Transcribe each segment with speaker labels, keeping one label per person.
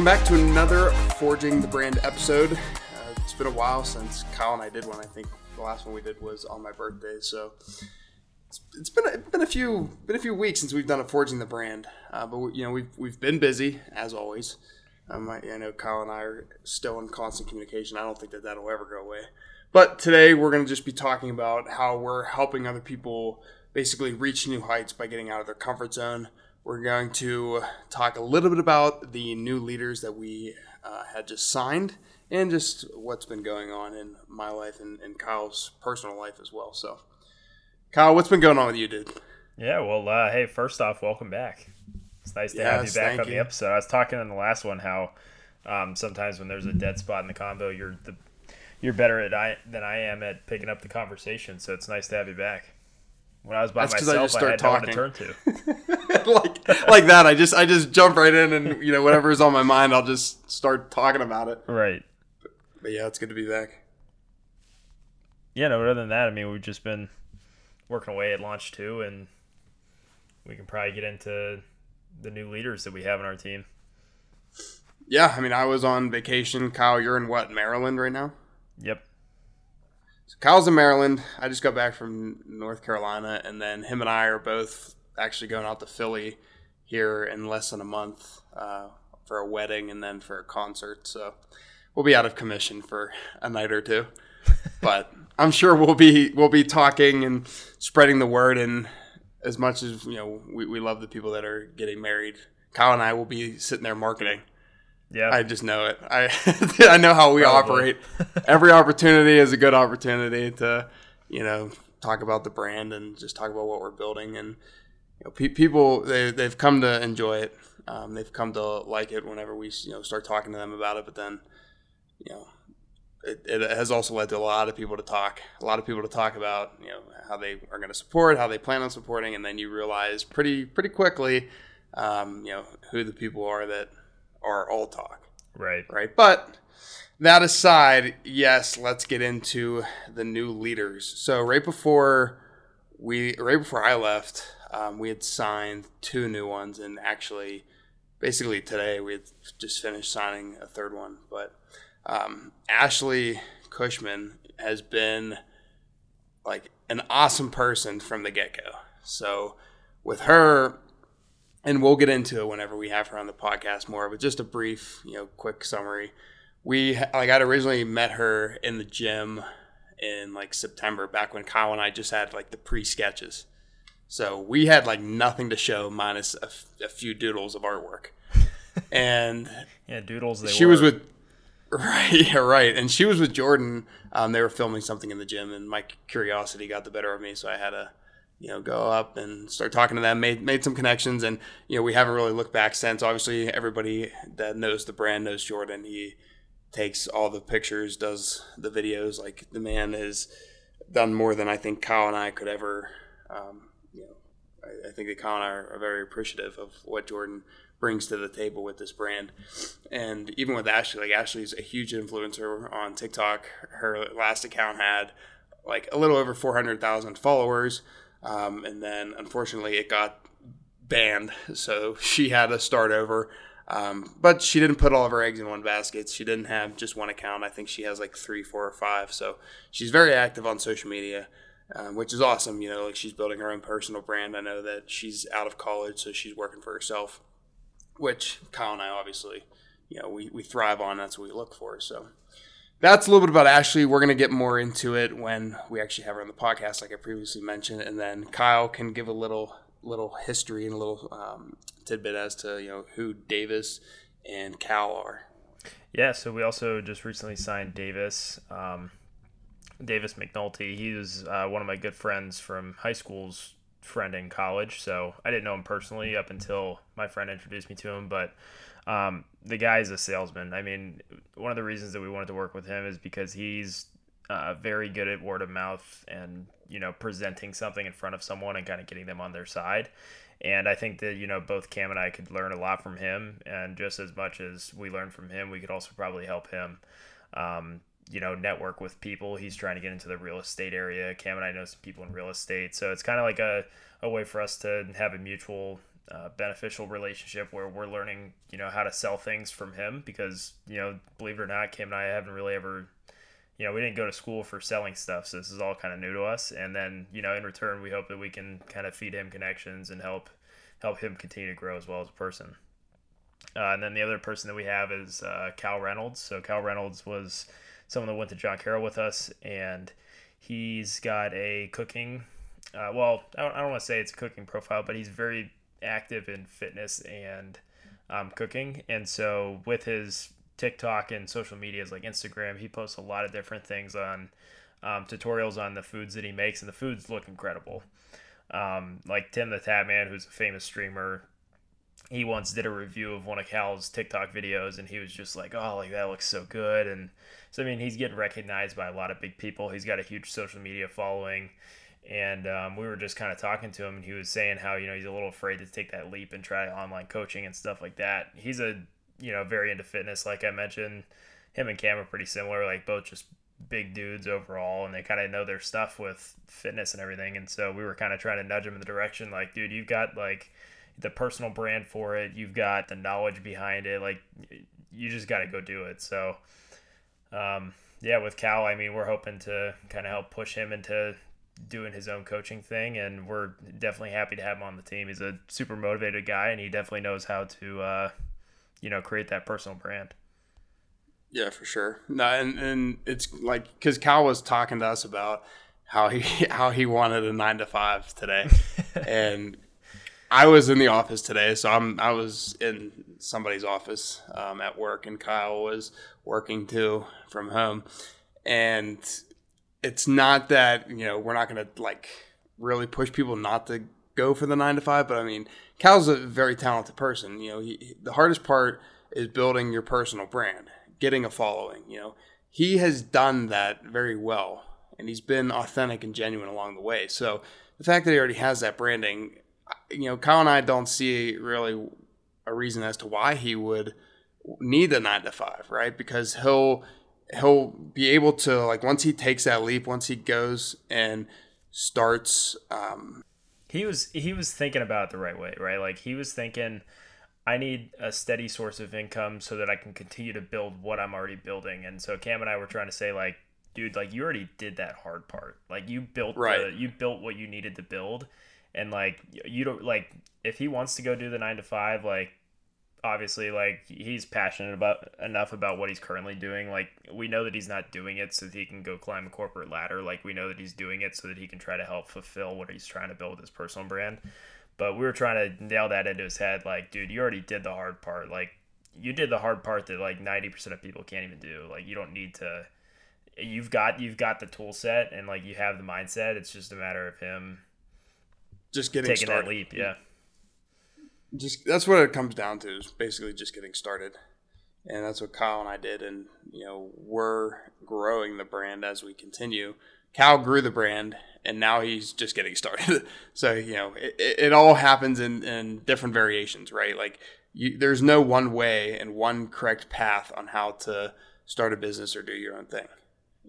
Speaker 1: Welcome back to another Forging the Brand episode. Uh, it's been a while since Kyle and I did one. I think the last one we did was on my birthday, so it's, it's been a, been a few been a few weeks since we've done a Forging the Brand. Uh, but we, you know we've we've been busy as always. Um, I, I know Kyle and I are still in constant communication. I don't think that that'll ever go away. But today we're going to just be talking about how we're helping other people basically reach new heights by getting out of their comfort zone. We're going to talk a little bit about the new leaders that we uh, had just signed and just what's been going on in my life and, and, Kyle's personal life as well. So, Kyle, what's been going on with you, dude?
Speaker 2: Yeah, well, uh, hey, first off, welcome back. It's nice to yes, have you back on you. the episode. I was talking in the last one how um, sometimes when there's a dead spot in the convo, you're the you're better at I than I am at picking up the conversation. So it's nice to have you back. When I was by That's myself, I, just start I had talking. no one to
Speaker 1: turn to. like like that, I just I just jump right in, and you know whatever is on my mind, I'll just start talking about it.
Speaker 2: Right.
Speaker 1: But, but yeah, it's good to be back.
Speaker 2: Yeah, no. Other than that, I mean, we've just been working away at launch two, and we can probably get into the new leaders that we have in our team.
Speaker 1: Yeah, I mean, I was on vacation. Kyle, you're in what Maryland right now? So Kyle's in Maryland. I just got back from North Carolina, and then him and I are both actually going out to Philly here in less than a month uh, for a wedding and then for a concert. So we'll be out of commission for a night or two, but I'm sure we'll be we'll be talking and spreading the word. And as much as you know, we, we love the people that are getting married. Kyle and I will be sitting there marketing yeah, I just know it. I I know how we Probably. operate. Every opportunity is a good opportunity to, you know, talk about the brand and just talk about what we're building. And you know, pe- people they they've come to enjoy it. Um, they've come to like it whenever we you know start talking to them about it. But then, you know, it, it has also led to a lot of people to talk, a lot of people to talk about, you know, how they are going to support, how they plan on supporting, and then you realize pretty pretty quickly, um, you know, who the people are that are all talk.
Speaker 2: Right.
Speaker 1: Right. But that aside, yes, let's get into the new leaders. So right before we, right before I left, um, we had signed two new ones, and actually, basically today we had just finished signing a third one. But um, Ashley Cushman has been like an awesome person from the get go. So with her, and we'll get into it whenever we have her on the podcast more. But just a brief, you know, quick summary. We like I'd originally met her in the gym in like September, back when Kyle and I just had like the pre sketches. So we had like nothing to show minus a, f- a few doodles of artwork. And
Speaker 2: yeah, doodles.
Speaker 1: she were. was with right, yeah, right, and she was with Jordan. Um, they were filming something in the gym, and my curiosity got the better of me, so I had to you know, go up and start talking to them, made, made some connections. And, you know, we haven't really looked back since. Obviously, everybody that knows the brand knows Jordan. He takes all the pictures, does the videos. Like, the man has done more than I think Kyle and I could ever, um, you know, I, I, think that Kyle and I are, are very appreciative of what Jordan brings to the table with this brand. And even with Ashley, like, Ashley's a huge influencer on TikTok. Her last account had like a little over 400,000 followers. Um, and then unfortunately it got banned, so she had to start over. Um, but she didn't put all of her eggs in one basket. She didn't have just one account. I think she has like three, four, or five. So she's very active on social media, um, which is awesome. You know, like she's building her own personal brand. I know that she's out of college, so she's working for herself, which Kyle and I obviously, you know, we, we thrive on. That's what we look for. So that's a little bit about Ashley. We're going to get more into it when we actually have her on the podcast, like I previously mentioned, and then Kyle can give a little little history and a little um, tidbit as to you know who Davis and Cal are.
Speaker 2: Yeah, so we also just recently signed Davis. Um, Davis McNulty. He was uh, one of my good friends from high school's friend in college. So I didn't know him personally up until my friend introduced me to him. But um, the guy's a salesman. I mean, one of the reasons that we wanted to work with him is because he's uh, very good at word of mouth and you know presenting something in front of someone and kind of getting them on their side. And I think that you know both Cam and I could learn a lot from him, and just as much as we learned from him, we could also probably help him. Um, you know, network with people. He's trying to get into the real estate area. Cam and I know some people in real estate, so it's kind of like a, a way for us to have a mutual uh, beneficial relationship where we're learning, you know, how to sell things from him because, you know, believe it or not, Kim and I haven't really ever, you know, we didn't go to school for selling stuff. So this is all kind of new to us. And then, you know, in return, we hope that we can kind of feed him connections and help, help him continue to grow as well as a person. Uh, and then the other person that we have is uh, Cal Reynolds. So Cal Reynolds was someone that went to John Carroll with us, and he's got a cooking. Uh, well, I don't, I don't want to say it's a cooking profile, but he's very active in fitness and um, cooking. And so with his TikTok and social medias like Instagram, he posts a lot of different things on um, tutorials on the foods that he makes, and the foods look incredible. Um, like Tim the Tatman, who's a famous streamer, he once did a review of one of Cal's TikTok videos, and he was just like, "Oh, like that looks so good." And so, I mean, he's getting recognized by a lot of big people. He's got a huge social media following and um, we were just kind of talking to him and he was saying how you know he's a little afraid to take that leap and try online coaching and stuff like that. He's a you know very into fitness like i mentioned. Him and cam are pretty similar like both just big dudes overall and they kind of know their stuff with fitness and everything. And so we were kind of trying to nudge him in the direction like dude you've got like the personal brand for it. You've got the knowledge behind it. Like you just got to go do it. So um, yeah with cal i mean we're hoping to kind of help push him into doing his own coaching thing, and we're definitely happy to have him on the team. He's a super motivated guy, and he definitely knows how to, uh, you know, create that personal brand.
Speaker 1: Yeah, for sure. No, and and it's like because Cal was talking to us about how he how he wanted a nine to five today, and I was in the office today, so I'm I was in somebody's office um, at work, and Kyle was working too from home, and it's not that you know we're not going to like really push people not to go for the nine to five, but I mean, Cal's a very talented person. You know, he, the hardest part is building your personal brand, getting a following. You know, he has done that very well, and he's been authentic and genuine along the way. So the fact that he already has that branding, you know, Kyle and I don't see really a reason as to why he would need the nine to five, right? Because he'll he'll be able to like once he takes that leap, once he goes and starts. Um,
Speaker 2: he was he was thinking about it the right way, right? Like he was thinking, I need a steady source of income so that I can continue to build what I'm already building. And so Cam and I were trying to say like, dude, like you already did that hard part. Like you built right. the, you built what you needed to build, and like you don't like if he wants to go do the nine to five, like obviously like he's passionate about enough about what he's currently doing. Like we know that he's not doing it so that he can go climb a corporate ladder. Like we know that he's doing it so that he can try to help fulfill what he's trying to build with his personal brand. But we were trying to nail that into his head like dude you already did the hard part. Like you did the hard part that like 90% of people can't even do. Like you don't need to you've got you've got the tool set and like you have the mindset. It's just a matter of him
Speaker 1: just getting
Speaker 2: taking
Speaker 1: started.
Speaker 2: that leap yeah
Speaker 1: just that's what it comes down to is basically just getting started. And that's what kyle and i did and you know we're growing the brand as we continue. Cal grew the brand and now he's just getting started. So you know it, it all happens in, in different variations right? Like you, there's no one way and one correct path on how to start a business or do your own thing.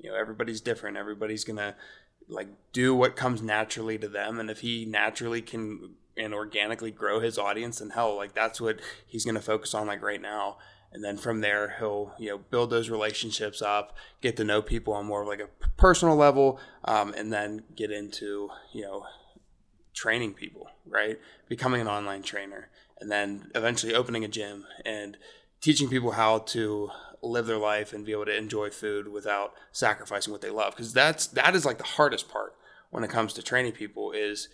Speaker 1: You know everybody's different. Everybody's gonna like do what comes naturally to them and if he naturally can and organically grow his audience and hell. Like that's what he's going to focus on like right now. And then from there he'll you know build those relationships up get to know people on more of like a personal level um, and then get into you know training people right? Becoming an online trainer and then eventually opening a gym and teaching people how to live their life and be able to enjoy food without sacrificing what they love. Because that's that is like the hardest part when it comes to training people is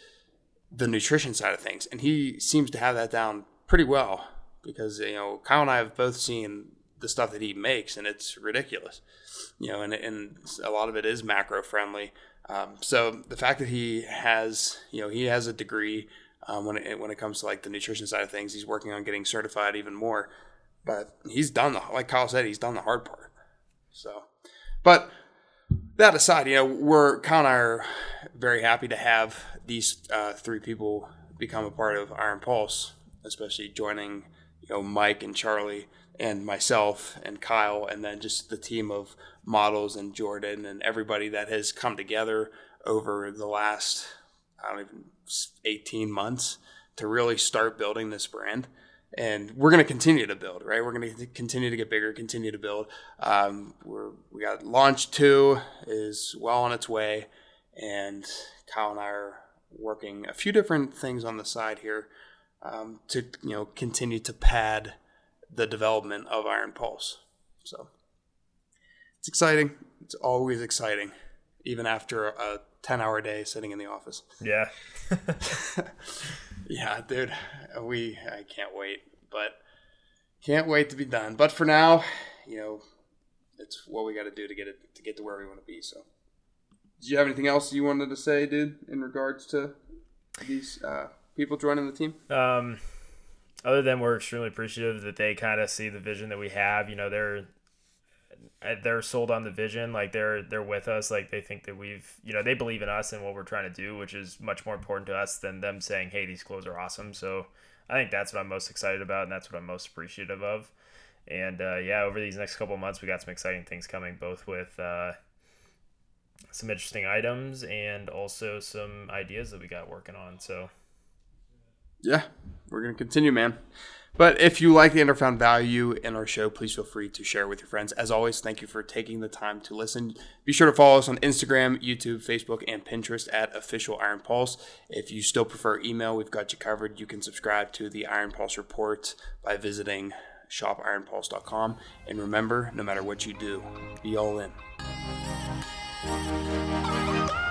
Speaker 1: the nutrition side of things, and he seems to have that down pretty well because you know Kyle and I have both seen the stuff that he makes, and it's ridiculous. You know, and and a lot of it is macro friendly. Um, so the fact that he has, you know, he has a degree um, when it when it comes to like the nutrition side of things, he's working on getting certified even more. But he's done the like Kyle said, he's done the hard part. So, but that aside, you know, we're Kyle and I are very happy to have these uh, three people become a part of Iron Pulse, especially joining, you know, Mike and Charlie and myself and Kyle, and then just the team of models and Jordan and everybody that has come together over the last, I don't even, 18 months to really start building this brand. And we're going to continue to build, right? We're going to continue to get bigger, continue to build. Um, we're we got launch two is well on its way, and Kyle and I are working a few different things on the side here um, to you know continue to pad the development of Iron Pulse. So it's exciting. It's always exciting, even after a ten-hour day sitting in the office.
Speaker 2: Yeah.
Speaker 1: yeah, dude. We I can't wait, but can't wait to be done. But for now, you know, it's what we got to do to get it to get to where we want to be. So, do you have anything else you wanted to say, dude, in regards to these uh, people joining the team?
Speaker 2: Um, other than we're extremely appreciative that they kind of see the vision that we have. You know, they're they're sold on the vision like they're they're with us like they think that we've you know they believe in us and what we're trying to do which is much more important to us than them saying hey these clothes are awesome so i think that's what i'm most excited about and that's what i'm most appreciative of and uh, yeah over these next couple months we got some exciting things coming both with uh, some interesting items and also some ideas that we got working on so
Speaker 1: yeah we're gonna continue man but if you like and or found value in our show, please feel free to share with your friends. As always, thank you for taking the time to listen. Be sure to follow us on Instagram, YouTube, Facebook, and Pinterest at Official Iron Pulse. If you still prefer email, we've got you covered. You can subscribe to the Iron Pulse report by visiting shopironpulse.com. And remember, no matter what you do, be all in. Yeah!